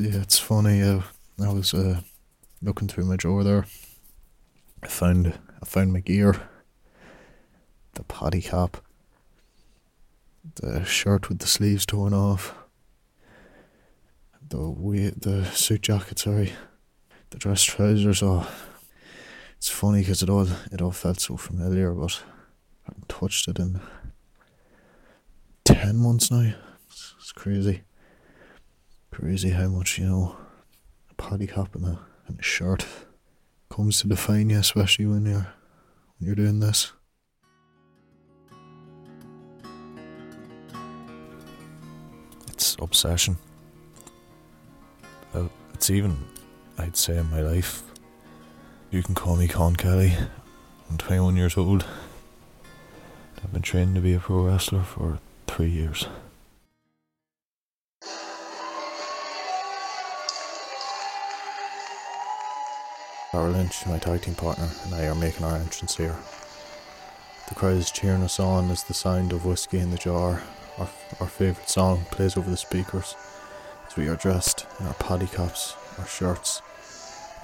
Yeah, it's funny. Uh, I was uh, looking through my drawer there. I found I found my gear. The paddy cap. The shirt with the sleeves torn off. The we the suit jacket, sorry. The dress trousers. Oh, it's funny because it all it all felt so familiar, but I haven't touched it in ten months now. It's, it's crazy. Crazy how much you know a paddy cap and a and a shirt comes to define you, especially when you're when you're doing this. It's obsession. Uh, it's even, I'd say, in my life. You can call me Con Kelly. I'm 21 years old. I've been training to be a pro wrestler for three years. Dara Lynch, my tag team partner, and I are making our entrance here. The crowd is cheering us on as the sound of whiskey in the jar, our, our favourite song, plays over the speakers as we are dressed in our paddy caps, our shirts,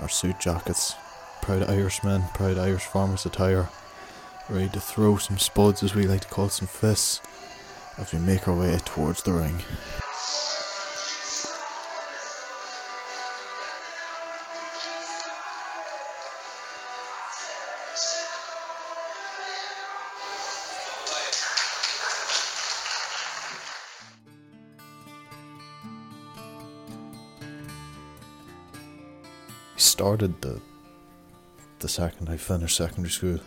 our suit jackets, proud Irishmen, proud Irish farmers attire, ready to throw some spuds as we like to call some fists as we make our way towards the ring. Started the the second I finished secondary school.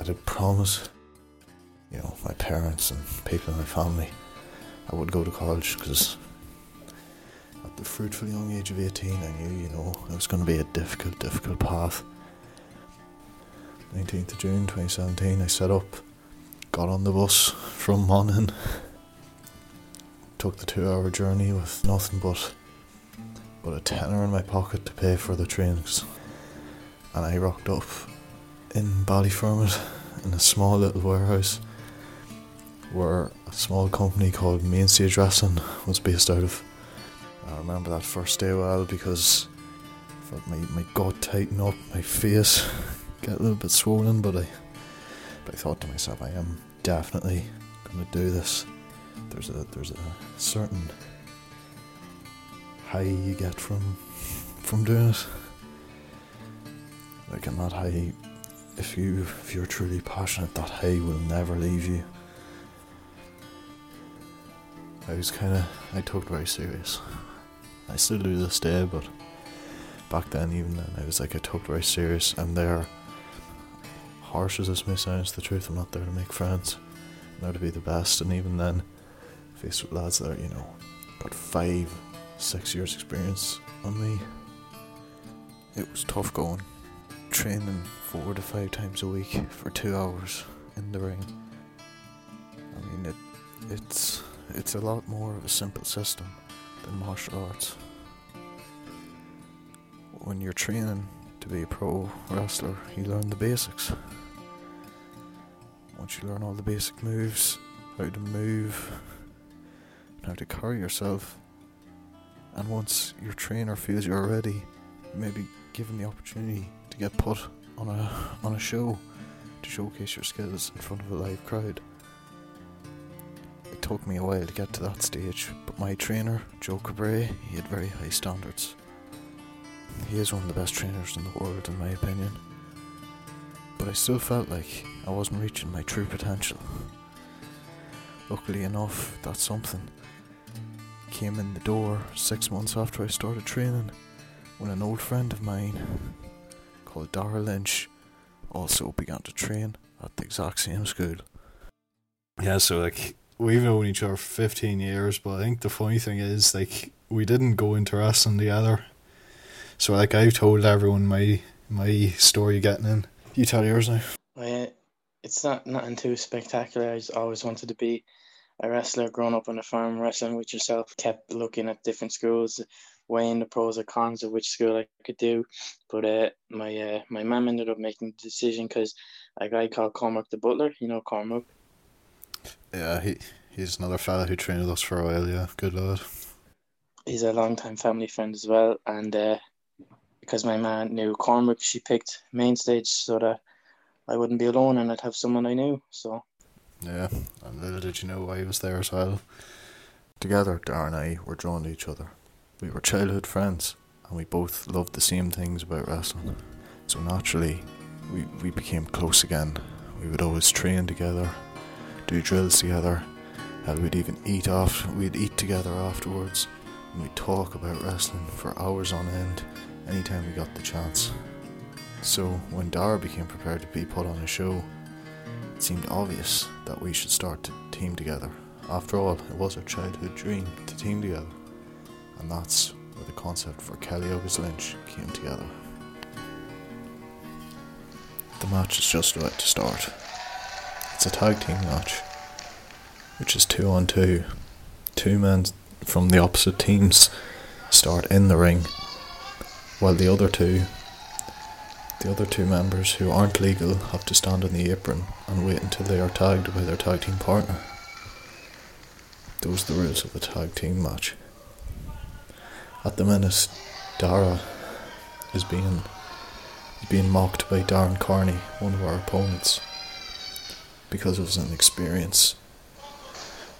I did promise, you know, my parents and people in my family, I would go to college because at the fruitful young age of 18, I knew, you know, it was going to be a difficult, difficult path. 19th of June 2017, I set up, got on the bus from Monaghan, took the two hour journey with nothing but but a tenner in my pocket to pay for the trains. And I rocked up in Ballyfermot in a small little warehouse where a small company called Mainstage Wrestling was based out of. I remember that first day well because I felt my, my gut tighten up, my face get a little bit swollen, but I, but I thought to myself, I am definitely going to do this. There's a there's a certain high you get from from doing it. Like and that high if you if you're truly passionate, that high will never leave you. I was kinda I took very serious. I still do this day, but back then even then I was like I took very serious and they're harsh as this may sound, it's the truth, I'm not there to make friends. I'm there to be the best and even then faced with lads that are, you know, got five six years experience on me. It was tough going, training four to five times a week for two hours in the ring. I mean, it it's it's a lot more of a simple system than martial arts. When you're training to be a pro wrestler, you learn the basics. Once you learn all the basic moves, how to move, how to carry yourself, and once your trainer feels you're ready, you may be given the opportunity to get put on a on a show to showcase your skills in front of a live crowd. It took me a while to get to that stage, but my trainer, Joe Cabray, he had very high standards. He is one of the best trainers in the world, in my opinion. But I still felt like I wasn't reaching my true potential. Luckily enough, that's something came in the door six months after I started training when an old friend of mine called Dara Lynch also began to train at the exact same school. Yeah, so like we've known each other for 15 years, but I think the funny thing is like we didn't go into wrestling together. So like I've told everyone my my story getting in. You tell yours now. Well, it's not nothing too spectacular. I just always wanted to be a wrestler growing up on a farm, wrestling with yourself, kept looking at different schools, weighing the pros and cons of which school I could do. But uh, my uh, my mum ended up making the decision because a guy called Cormac the Butler, you know Cormac. Yeah, he he's another fella who trained with us for a while. Yeah, good lad. he's a long time family friend as well, and uh, because my man knew Cormac, she picked main stage so that I wouldn't be alone and I'd have someone I knew. So yeah, and little did you know I was there as well. Together, Dar and I were drawn to each other. We were childhood friends, and we both loved the same things about wrestling. So naturally, we, we became close again. We would always train together, do drills together, and we'd even eat off. We'd eat together afterwards, and we'd talk about wrestling for hours on end, anytime we got the chance. So when Dara became prepared to be put on a show, it seemed obvious that we should start to team together. After all, it was our childhood dream to team together, and that's where the concept for Kelly August Lynch came together. The match is just about to start. It's a tag team match, which is two on two. Two men from the opposite teams start in the ring, while the other two, the other two members who aren't legal, have to stand on the apron and wait until they are tagged by their tag team partner. Those are the rules of the tag team match. At the minute, Dara is being is being mocked by Darren Carney, one of our opponents, because of his inexperience.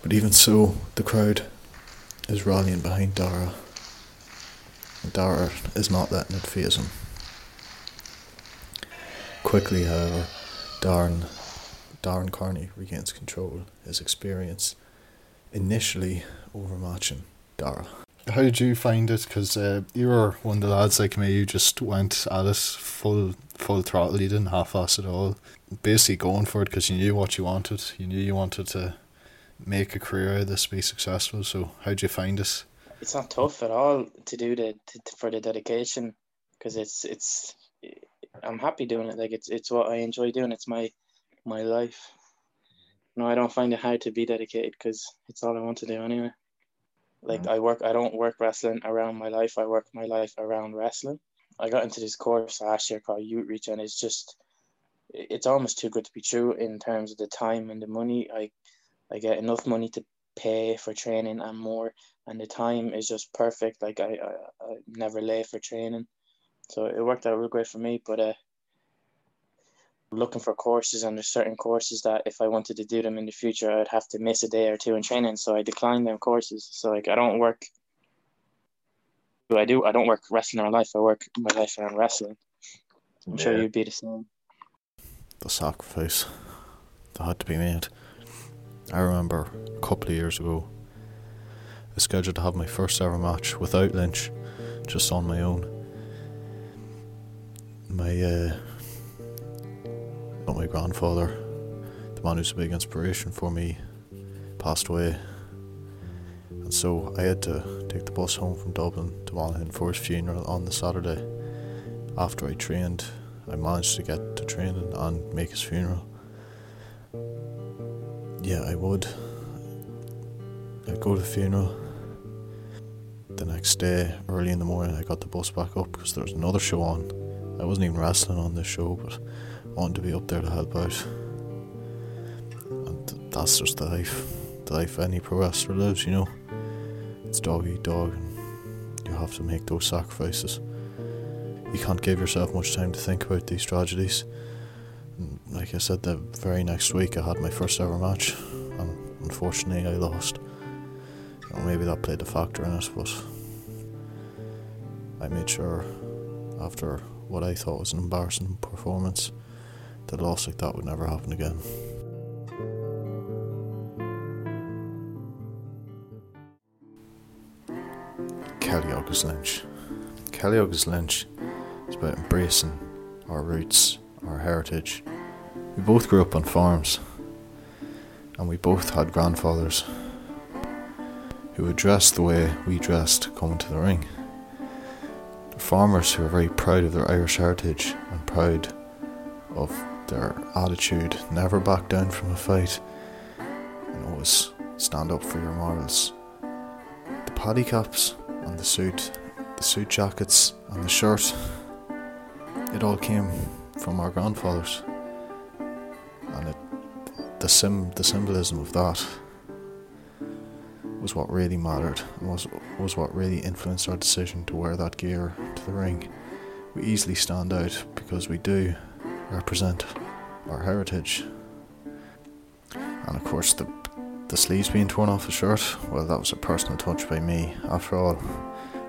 But even so, the crowd is rallying behind Dara. And Dara is not letting it faze him. Quickly, however, Darren Darren Carney regains control, his experience, initially overmatching Dara. How did you find it? Because uh, you were one of the lads like me. You just went at it full full throttle. You didn't half-ass at all. Basically going for it because you knew what you wanted. You knew you wanted to make a career out of this, be successful. So how did you find it? It's not tough at all to do the to, for the dedication because it's it's I'm happy doing it. Like it's it's what I enjoy doing. It's my my life. No, I don't find it hard to be dedicated because it's all I want to do anyway. Like mm-hmm. I work, I don't work wrestling around my life. I work my life around wrestling. I got into this course last year called Youthreach, and it's just, it's almost too good to be true in terms of the time and the money. I, I get enough money to pay for training and more, and the time is just perfect. Like I, I, I never late for training, so it worked out real great for me. But uh, looking for courses and there's certain courses that if I wanted to do them in the future I'd have to miss a day or two in training. So I declined them courses. So like I don't work I do I don't work wrestling around life. I work my life around wrestling. I'm yeah. sure you'd be the same. The sacrifice. That had to be made. I remember a couple of years ago I scheduled to have my first ever match without Lynch just on my own my uh but my grandfather, the man who's a big inspiration for me, passed away. And so I had to take the bus home from Dublin to Monaghan for his funeral on the Saturday. After I trained, I managed to get to training and make his funeral. Yeah, I would. I'd go to the funeral. The next day, early in the morning, I got the bus back up because there was another show on. I wasn't even wrestling on this show, but wanting to be up there to help out. And that's just the life, the life any pro wrestler lives, you know. It's dog eat dog, and you have to make those sacrifices. You can't give yourself much time to think about these tragedies. And like I said, the very next week I had my first ever match, and unfortunately I lost. You know, maybe that played a factor in it, but I made sure after what I thought was an embarrassing performance that a loss like that would never happen again. Kelly August Lynch. Kelly August Lynch is about embracing our roots, our heritage. We both grew up on farms, and we both had grandfathers who would dress the way we dressed coming to the ring. Farmers who are very proud of their Irish heritage and proud of their attitude, never back down from a fight, and always stand up for your morals. The paddy caps and the suit, the suit jackets and the shirt, it all came from our grandfathers, and it, the sim, the symbolism of that was what really mattered and was, was what really influenced our decision to wear that gear to the ring. We easily stand out because we do represent our heritage. And of course, the, the sleeves being torn off the shirt, well, that was a personal touch by me. After all,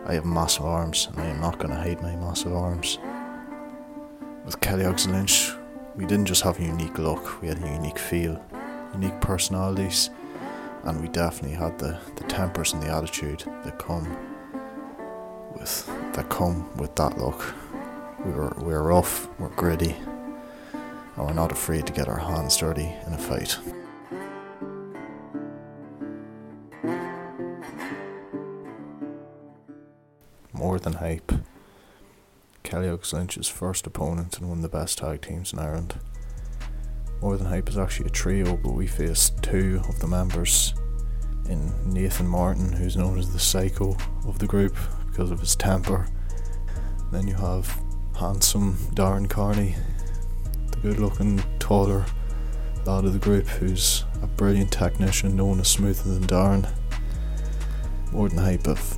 I have massive arms and I am not going to hide my massive arms. With Kellogg's Lynch, we didn't just have a unique look, we had a unique feel, unique personalities, and we definitely had the, the tempers and the attitude that come with that come with that look. We were we were rough, we're gritty, and we're not afraid to get our hands dirty in a fight. More than hype. Kellogg's Lynch's first opponent and one of the best tag teams in Ireland. More Than Hype is actually a trio, but we faced two of the members in Nathan Martin, who's known as the psycho of the group because of his temper. Then you have handsome Darren Carney, the good looking, taller lad of the group, who's a brilliant technician known as smoother than Darren. More Than Hype have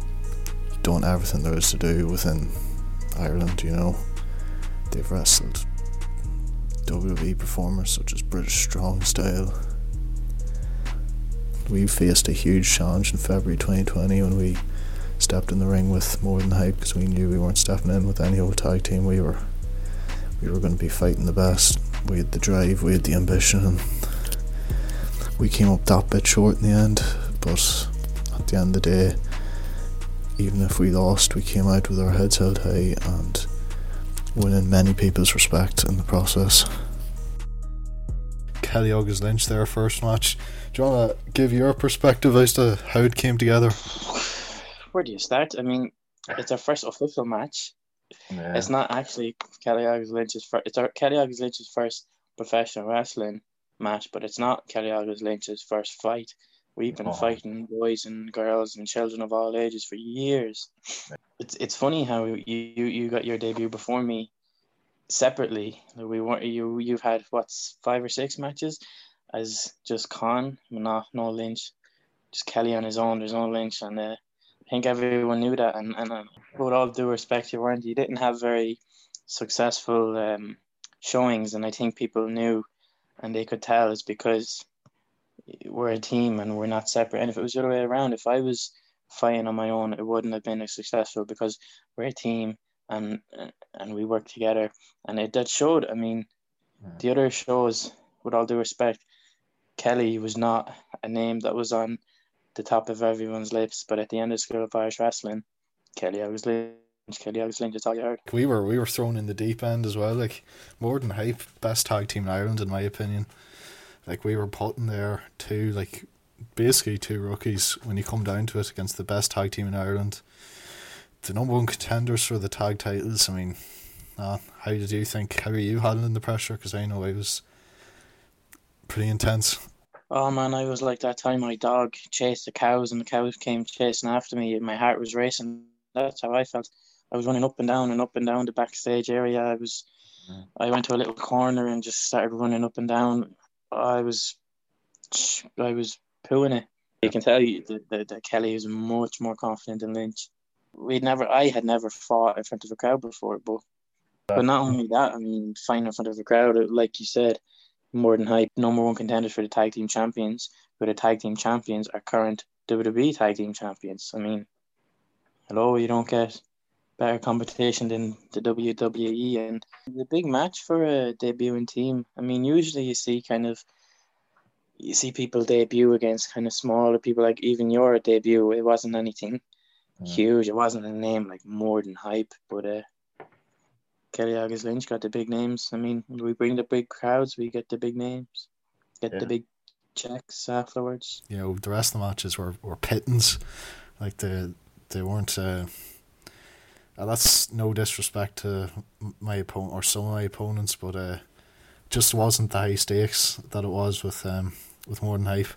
done everything there is to do within Ireland, you know. They've wrestled WWE performers such as British Strong Style. We faced a huge challenge in February 2020 when we stepped in the ring with more than hype because we knew we weren't stepping in with any old tag team. We were we were going to be fighting the best. We had the drive, we had the ambition, and we came up that bit short in the end. But at the end of the day, even if we lost, we came out with our heads held high and winning many people's respect in the process. Kelly August Lynch, their first match. Do you want to give your perspective as to how it came together? Where do you start? I mean, it's our first official match. Yeah. It's not actually Kelly August Lynch's first. It's our Kelly Lynch's first professional wrestling match, but it's not Kelly August Lynch's first fight. We've been Oh. fighting boys and girls and children of all ages for years. It's it's funny how you you, you got your debut before me separately. We weren't you you've had what's five or six matches as just Con, no no Lynch, just Kelly on his own. There's no Lynch, and uh, I think everyone knew that. And and uh, with all due respect, you weren't you didn't have very successful um, showings, and I think people knew, and they could tell is because we're a team and we're not separate. And if it was the other way around, if I was fighting on my own, it wouldn't have been as successful because we're a team and and we work together. And it that showed. I mean, the other shows, with all due respect, Kelly was not a name that was on the top of everyone's lips. But at the end of School of Irish Wrestling, Kelly Lynch, Kelly Lynch is all you heard. We were we were thrown in the deep end as well. Like more than hype, best tag team in Ireland in my opinion. Like we were put in there two like basically two rookies when you come down to it against the best tag team in Ireland. The number one contenders for the tag titles. I mean, uh, how did you think? How are you handling the pressure? Because I know I was pretty intense. Oh man, I was like that time my dog chased the cows and the cows came chasing after me. My heart was racing. That's how I felt. I was running up and down and up and down the backstage area. I was, mm. I went to a little corner and just started running up and down. I was, I was pooing it. You can tell you that, that, that Kelly is much more confident than Lynch. We'd never, I had never fought in front of a crowd before, but, but not only that. I mean, fighting in front of a crowd, like you said, more than hype. Number one contenders for the tag team champions, who the tag team champions are current WWE tag team champions. I mean, hello, you don't get better competition than the WWE, and the big match for a debuting team. I mean, usually you see kind of you see people debut against kind of smaller people, like even your debut. It wasn't anything huge. It wasn't a name like more than hype, but uh, Kelly August Lynch got the big names. I mean, we bring the big crowds, we get the big names, get Yeah. the big checks afterwards. you know the rest of the matches were, were pittance like they they weren't uh, that's no disrespect to my opponent or some of my opponents but uh just wasn't the high stakes that it was with um with more than hype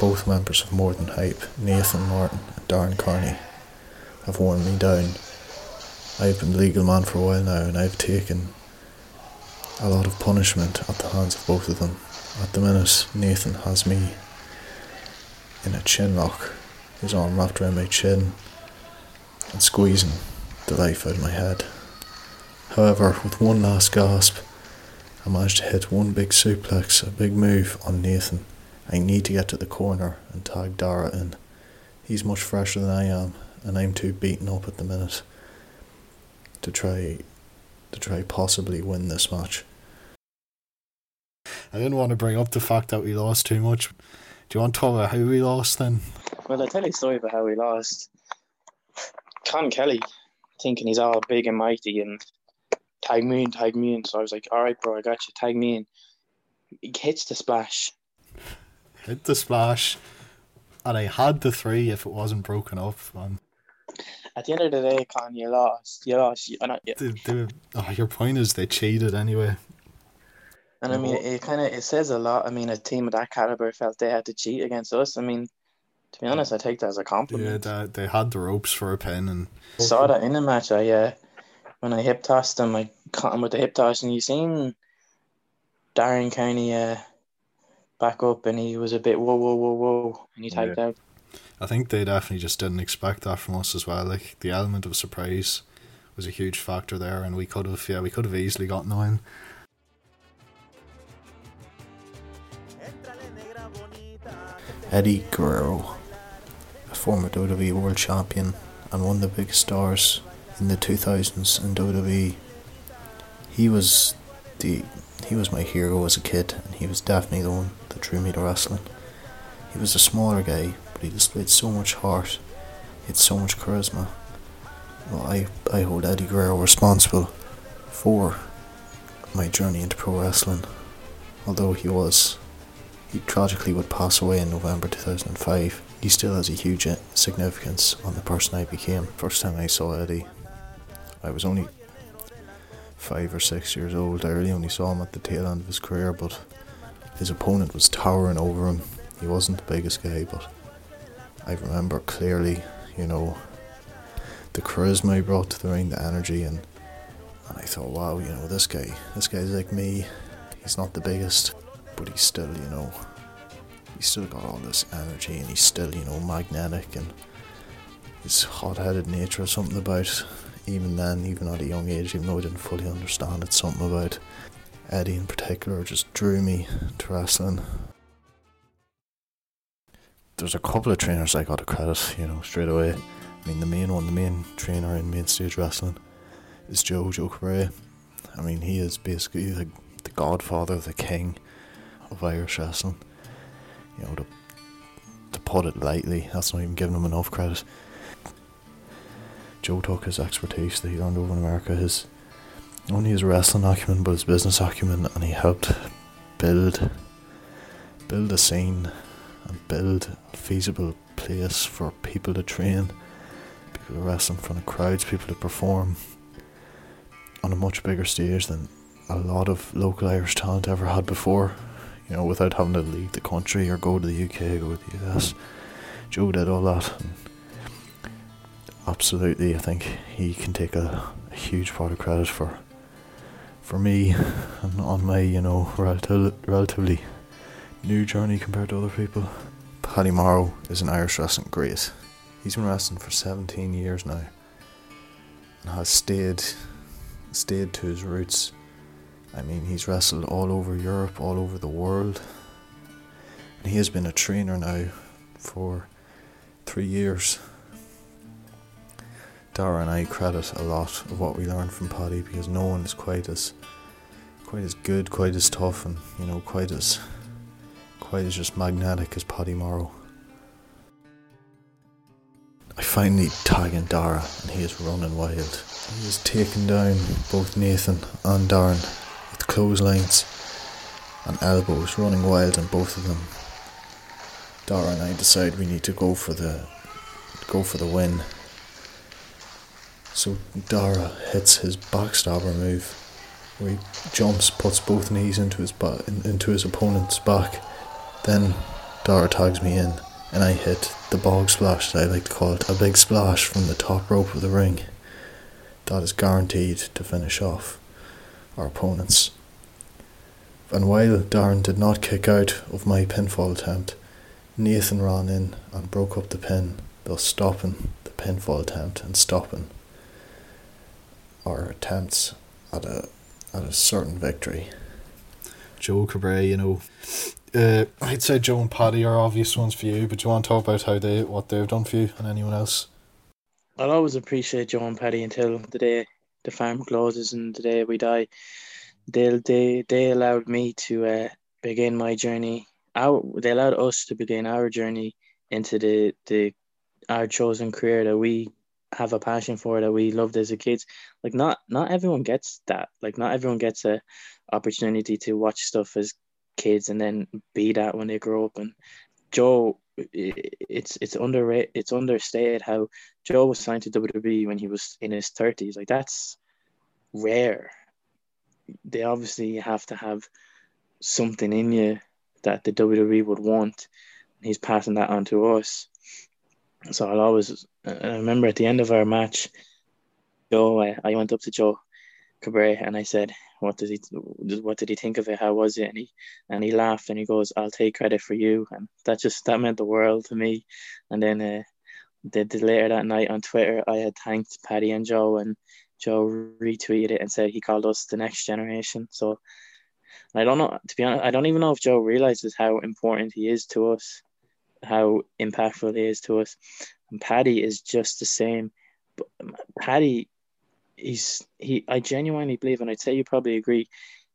Both members of More Than Hype, Nathan Martin and Darren Carney, have worn me down. I've been the legal man for a while now and I've taken a lot of punishment at the hands of both of them. At the minute, Nathan has me in a chin lock, his arm wrapped around my chin and squeezing the life out of my head. However, with one last gasp, I managed to hit one big suplex, a big move on Nathan. I need to get to the corner and tag Dara in. He's much fresher than I am, and I'm too beaten up at the minute to try to try possibly win this match. I didn't want to bring up the fact that we lost too much. Do you want to talk about how we lost then? Well, I'll tell you a story about how we lost. Con Kelly, thinking he's all big and mighty and tag me in, tag me in. So I was like, all right, bro, I got you, tag me in. He hits the splash. Hit the splash, and I had the three if it wasn't broken up. Man. At the end of the day, Con, you lost. You lost. You, The, the, oh, your point is they cheated anyway. and I mean, it kind of it says a lot. I mean, a team of that caliber felt they had to cheat against us. I mean, to be honest, I take that as a Yeah, compliment. they, they had the ropes for a pin, and I Saw that in the match. I uh, when I hip tossed him, I caught him with the hip toss, and you seen Darren of uh, back up, and he was a bit whoa, whoa, whoa, whoa, and he tagged out. I think they definitely just didn't expect that from us as well. Like the element of surprise was a huge factor there, and we could have, yeah, we could have easily gotten win. Eddie Guerrero, a former WWE World Champion and one of the biggest stars in the 2000s in WWE. He was the he was my hero as a kid, and he was definitely the one that drew me to wrestling. He was a smaller guy, but he displayed so much heart. He had so much charisma. Well, I I hold Eddie Guerrero responsible for my journey into pro wrestling, although he was he tragically would pass away in November 2005. He still has a huge significance on the person I became. First time I saw Eddie, I was only five or six years old. I really only saw him at the tail end of his career, but his opponent was towering over him. He wasn't the biggest guy, but I remember clearly, you know, the charisma he brought to the ring, the energy, and and I thought, wow, you know, this guy, this guy's like me. He's not the biggest, but he's still, you know, he's still got all this energy, and he's still, you know, magnetic, and his hot-headed nature, or something about even then, even at a young age, even though I didn't fully understand it, something about Eddie in particular just drew me to wrestling. There's a couple of trainers I got to credit, you know, straight away. I mean, the main one, the main trainer in main stage wrestling, is Joe Joe Correa. I mean, he is basically the, the godfather, the king of Irish wrestling. You know, to, to put it lightly, that's not even giving him enough credit. Joe took his expertise that he learned over in America, his not only his wrestling acumen but his business acumen, and he helped build build a scene and build a feasible place for people to train, people to wrestle in front of crowds, people to perform on a much bigger stage than a lot of local Irish talent ever had before. You know, without having to leave the country or go to the UK, go to the US. Joe did all that. Absolutely, I think he can take a, a huge part of credit for for me and on my, you know, relative, relatively new journey compared to other people. Paddy Morrow is an Irish wrestling great. He's been wrestling for 17 years now and has stayed stayed to his roots. I mean, he's wrestled all over Europe, all over the world. And he has been a trainer now for three years. Dara and I credit a lot of what we learned from Paddy because no one is quite as quite as good, quite as tough and, you know, quite as quite as just magnetic as Paddy Morrow. I finally tag in Dara and he is running wild. He is taking down both Nathan and Darren with clotheslines and elbows, running wild on both of them. Dara and I decide we need to go for the go for the win. So Dara hits his backstabber move, where he jumps, puts both knees into his ba- in, into his opponent's back. Then Dara tags me in, and I hit the bog splash that I like to call it, a big splash from the top rope of the ring. That is guaranteed to finish off our opponents. And while Darren did not kick out of my pinfall attempt, Nathan ran in and broke up the pin, thus stopping the pinfall attempt and stopping our attempts at a at a certain victory. Joe Cabray, you know, uh, I'd say Joe and Paddy are obvious ones for you, but do you want to talk about how they what they've done for you and anyone else? I'll always appreciate Joe and Paddy until the day the farm closes and the day we die. They they they allowed me to uh, begin my journey. Our they allowed us to begin our journey into the the our chosen career that we have a passion for that we loved as a kids. Like not not everyone gets that. Like not everyone gets a opportunity to watch stuff as kids and then be that when they grow up. And Joe, it's it's underrated. It's understated how Joe was signed to WWE when he was in his thirties. Like that's rare. They obviously have to have something in you that the WWE would want. He's passing that on to us. So I'll always. I remember at the end of our match, Joe. I, I went up to Joe Cabray and I said, "What does he? What did he think of it? How was it?" And he and he laughed and he goes, "I'll take credit for you." And that just that meant the world to me. And then uh, the, the later that night on Twitter, I had thanked Paddy and Joe, and Joe retweeted it and said he called us the next generation. So I don't know. To be honest, I don't even know if Joe realizes how important he is to us how impactful he is to us. And Paddy is just the same. But Paddy, he's he. I genuinely believe, and I'd say you probably agree,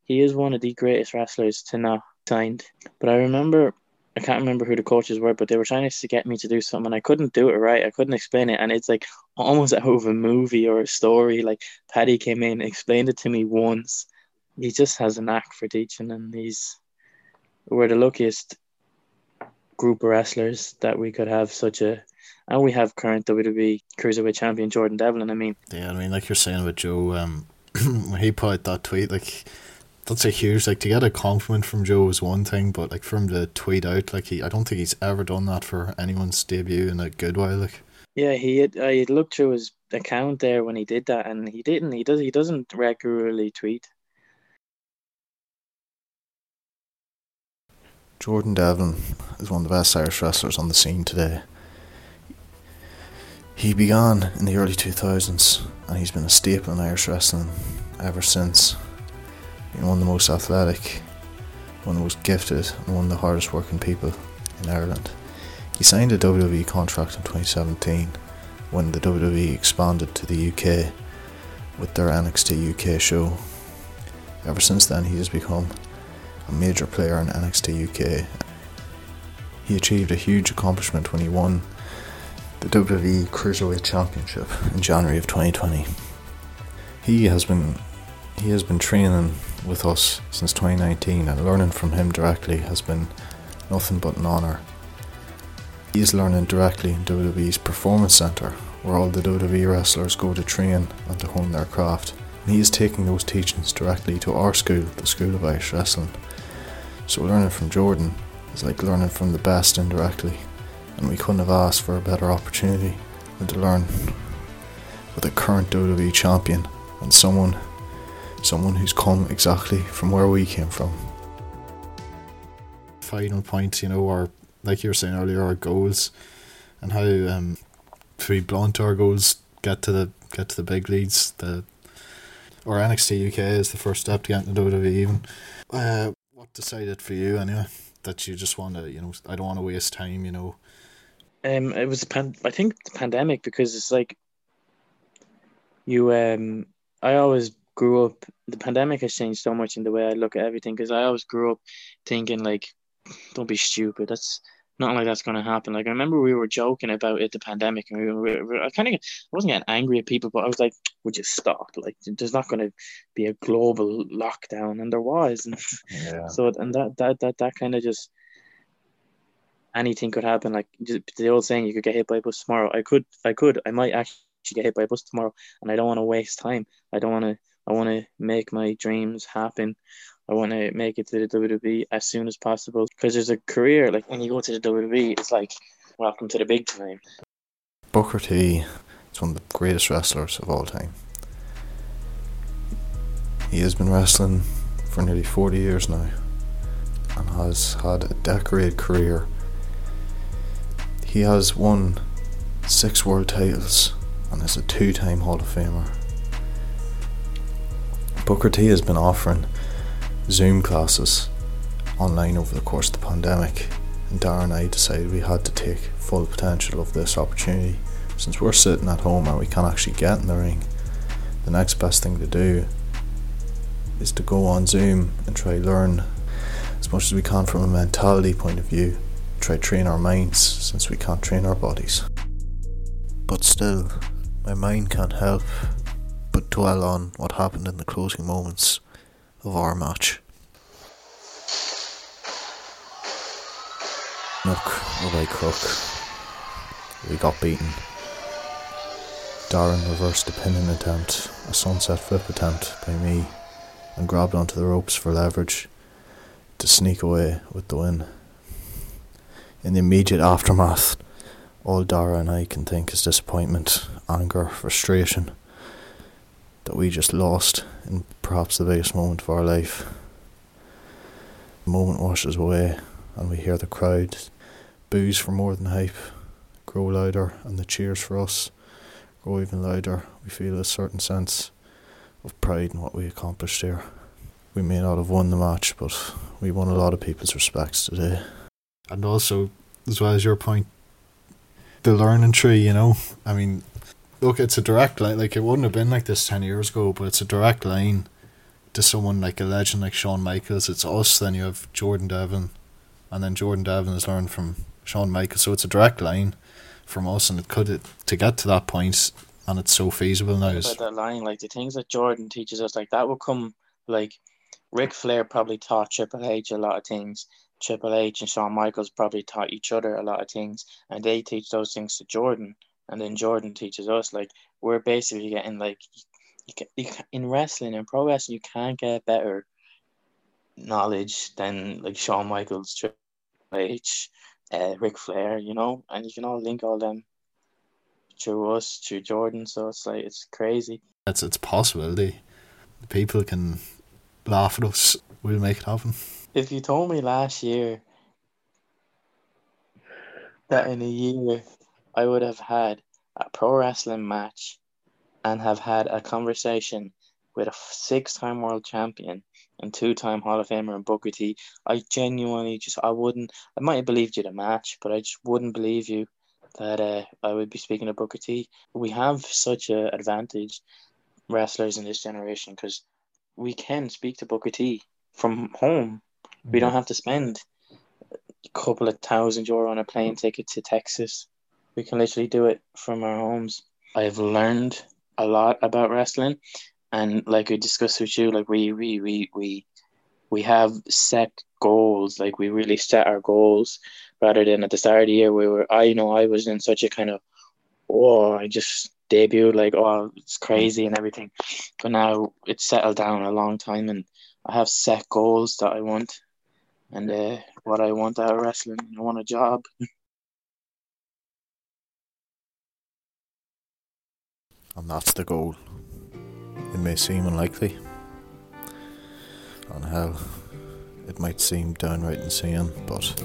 he is one of the greatest wrestlers to not signed. But I remember, I can't remember who the coaches were, but they were trying to get me to do something. I couldn't do it right. I couldn't explain it, and it's like almost out of a movie or a story. Like Paddy came in, explained it to me once. He just has a knack for teaching, and he's we're the luckiest group of wrestlers that we could have such a and we have current WWE cruiserweight champion Jordan Devlin. I mean, yeah, I mean, like you're saying with Joe, um, when he put out that tweet, like that's a huge like to get a compliment from Joe is one thing, but like for him to tweet out, like he, I don't think he's ever done that for anyone's debut in a good while. Like, yeah, he had, I had looked through his account there when he did that, and he didn't. He does. He doesn't regularly tweet. Jordan Devlin is one of the best Irish wrestlers on the scene today. He began in the early 2000s and he's been a staple in Irish wrestling ever since. Being one of the most athletic, one of the most gifted, and one of the hardest working people in Ireland. He signed a WWE contract in 2017 when the WWE expanded to the UK with their NXT UK show. Ever since then, he has become a major player in NXT UK. He achieved a huge accomplishment when he won the WWE Cruiserweight Championship in January of 2020. He has been he has been training with us since 2019 and learning from him directly has been nothing but an honour. He is learning directly in WWE's Performance Centre, where all the WWE wrestlers go to train and to hone their craft. And he is taking those teachings directly to our school, the School of Irish Wrestling. So learning from Jordan is like learning from the best indirectly, and we couldn't have asked for a better opportunity than to learn with a current WWE champion and someone someone who's come exactly from where we came from. Final point, you know, our like you were saying earlier, our goals and how um to be blunt our goals get to the get to the big leads. The or NXT UK is the first step to get into WWE even. Uh, what decided for you anyway that you just want to you know I don't want to waste time you know um it was pan- I think the pandemic because it's like you um I always grew up the pandemic has changed so much in the way I look at everything because I always grew up thinking like don't be stupid that's not like that's going to happen. Like I remember we were joking about it, the pandemic, and we were, we were I kind of I wasn't getting angry at people, but I was like, "Would you stop? Like, there's not going to be a global lockdown," and there was, and yeah. so and that that that that kind of just anything could happen. Like the old saying, you could get hit by a bus tomorrow. I could, I could, I might actually get hit by a bus tomorrow, and I don't want to waste time. I don't want to. I want to make my dreams happen. I want to make it to the WWE as soon as possible because there's a career like when you go to the WWE, it's like welcome to the big time. Booker T is one of the greatest wrestlers of all time. He has been wrestling for nearly 40 years now and has had a decorated career He has won six world titles and is a two time Hall of Famer. Booker T has been offering Zoom classes online over the course of the pandemic, and Darren and I decided we had to take full potential of this opportunity. Since we're sitting at home and we can't actually get in the ring, the next best thing to do is to go on Zoom and try to learn as much as we can from a mentality point of view. Try train our minds since we can't train our bodies. But still, my mind can't help but dwell on what happened in the closing moments of our match. Nook or crook, we got beaten. Darren reversed a pinning attempt, a sunset flip attempt by me, and grabbed onto the ropes for leverage to sneak away with the win. In the immediate aftermath, all Dara and I can think is disappointment, anger, frustration that we just lost in perhaps the biggest moment of our life. The moment washes away, and we hear the crowd boos for more than hype grow louder, and the cheers for us grow even louder. We feel a certain sense of pride in what we accomplished here. We may not have won the match, but we won a lot of people's respects today. And also, as well as your point, the learning tree, you know, I mean, look, it's a direct line. Like, it wouldn't have been like this 10 years ago, but it's a direct line to someone like a legend like Shawn Michaels. It's us, then you have Jordan Devlin, and then Jordan Devlin has learned from Shawn Michaels. So it's a direct line from us, and it could, to get to that point, and it's so feasible now. About that line, like the things that Jordan teaches us, like that will come, like Ric Flair probably taught Triple H a lot of things. Triple H and Shawn Michaels probably taught each other a lot of things, and they teach those things to Jordan, and then Jordan teaches us. Like we're basically getting like you can, you can, in wrestling and pro wrestling, you can't get better knowledge than like Shawn Michaels, Triple H, uh, Ric Flair, you know, and you can all link all them through us, through Jordan. So it's like it's crazy. That's it's possible. The people can laugh at us. We'll make it happen. If you told me last year that in a year I would have had a pro wrestling match and have had a conversation with a six-time world champion and two-time Hall of Famer and Booker T, I genuinely just I wouldn't I might have believed you the match, but I just wouldn't believe you that uh, I would be speaking to Booker T. We have such an advantage wrestlers in this generation because we can speak to Booker T from home. We don't have to spend a couple of thousand euro on a plane mm. ticket to Texas. We can literally do it from our homes. I've learned a lot about wrestling, and like we discussed with you, like we we we we we have set goals. Like we really set our goals rather than at the start of the year we were. I you know I was in such a kind of oh I just debuted like oh it's crazy and everything, but now it's settled down a long time and I have set goals that I want and uh, what I want out of wrestling. I want a job. And that's the goal. It may seem unlikely, and hell, it might seem downright insane, but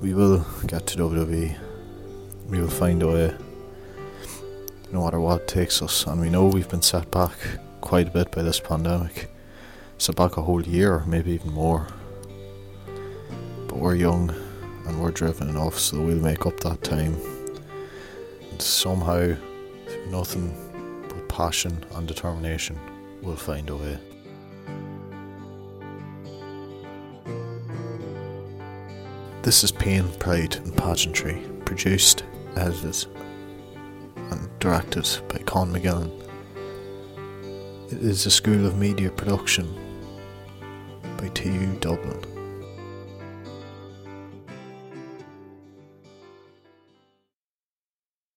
we will get to WWE. We will find a way, no matter what takes us. And we know we've been set back quite a bit by this pandemic. Set back a whole year, maybe even more. But we're young and we're driven enough, so we'll make up that time. And somehow, nothing but passion and determination, we'll find a way. This is Pain, Pride and Pageantry, produced, edited, and directed by Con McGillen. It is a School of Media production by TU Dublin.